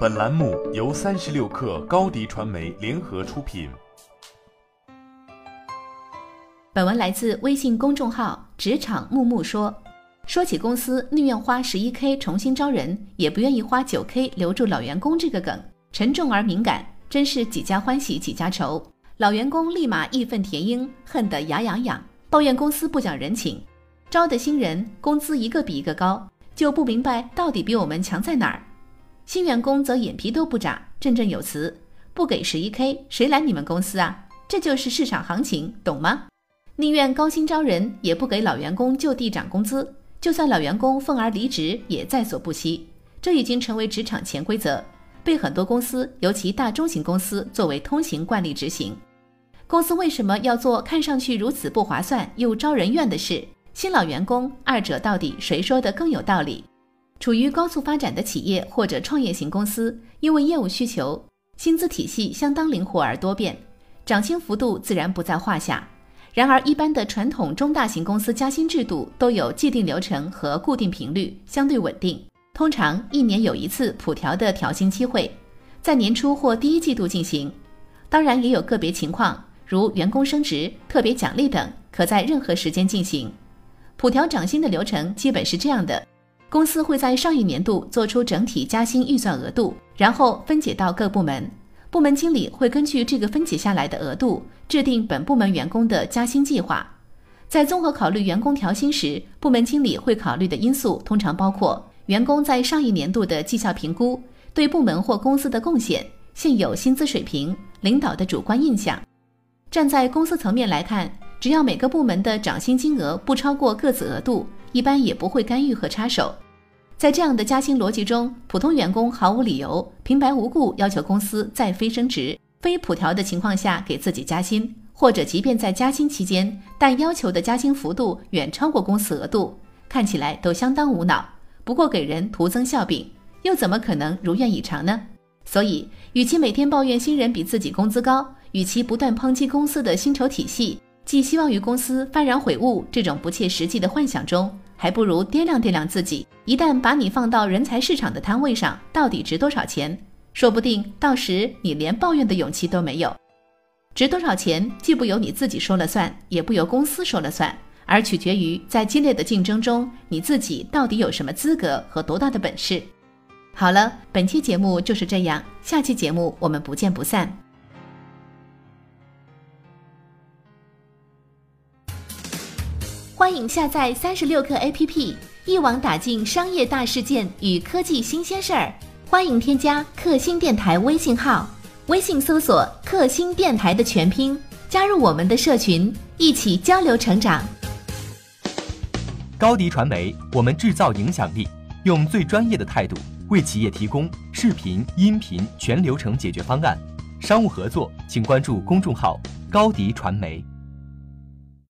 本栏目由三十六氪高低传媒联合出品。本文来自微信公众号“职场木木说”。说起公司宁愿花十一 k 重新招人，也不愿意花九 k 留住老员工这个梗，沉重而敏感，真是几家欢喜几家愁。老员工立马义愤填膺，恨得牙痒痒，抱怨公司不讲人情，招的新人工资一个比一个高，就不明白到底比我们强在哪儿。新员工则眼皮都不眨，振振有词：“不给十一 k，谁来你们公司啊？这就是市场行情，懂吗？宁愿高薪招人，也不给老员工就地涨工资。”就算老员工愤而离职，也在所不惜。这已经成为职场潜规则，被很多公司，尤其大中型公司作为通行惯例执行。公司为什么要做看上去如此不划算又招人怨的事？新老员工，二者到底谁说的更有道理？处于高速发展的企业或者创业型公司，因为业务需求，薪资体系相当灵活而多变，涨薪幅度自然不在话下。然而，一般的传统中大型公司加薪制度都有既定流程和固定频率，相对稳定。通常一年有一次普调的调薪机会，在年初或第一季度进行。当然，也有个别情况，如员工升职、特别奖励等，可在任何时间进行。普调涨薪的流程基本是这样的：公司会在上一年度做出整体加薪预算额度，然后分解到各部门。部门经理会根据这个分解下来的额度，制定本部门员工的加薪计划。在综合考虑员工调薪时，部门经理会考虑的因素通常包括员工在上一年度的绩效评估、对部门或公司的贡献、现有薪资水平、领导的主观印象。站在公司层面来看，只要每个部门的涨薪金额不超过各自额度，一般也不会干预和插手。在这样的加薪逻辑中，普通员工毫无理由平白无故要求公司在非升职、非普调的情况下给自己加薪，或者即便在加薪期间，但要求的加薪幅度远超过公司额度，看起来都相当无脑，不过给人徒增笑柄，又怎么可能如愿以偿呢？所以，与其每天抱怨新人比自己工资高，与其不断抨击公司的薪酬体系，寄希望于公司幡然悔悟这种不切实际的幻想中。还不如掂量掂量自己，一旦把你放到人才市场的摊位上，到底值多少钱？说不定到时你连抱怨的勇气都没有。值多少钱，既不由你自己说了算，也不由公司说了算，而取决于在激烈的竞争中，你自己到底有什么资格和多大的本事。好了，本期节目就是这样，下期节目我们不见不散。欢迎下载三十六课 APP，一网打尽商业大事件与科技新鲜事儿。欢迎添加克星电台微信号，微信搜索“克星电台”的全拼，加入我们的社群，一起交流成长。高迪传媒，我们制造影响力，用最专业的态度为企业提供视频、音频全流程解决方案。商务合作，请关注公众号“高迪传媒”。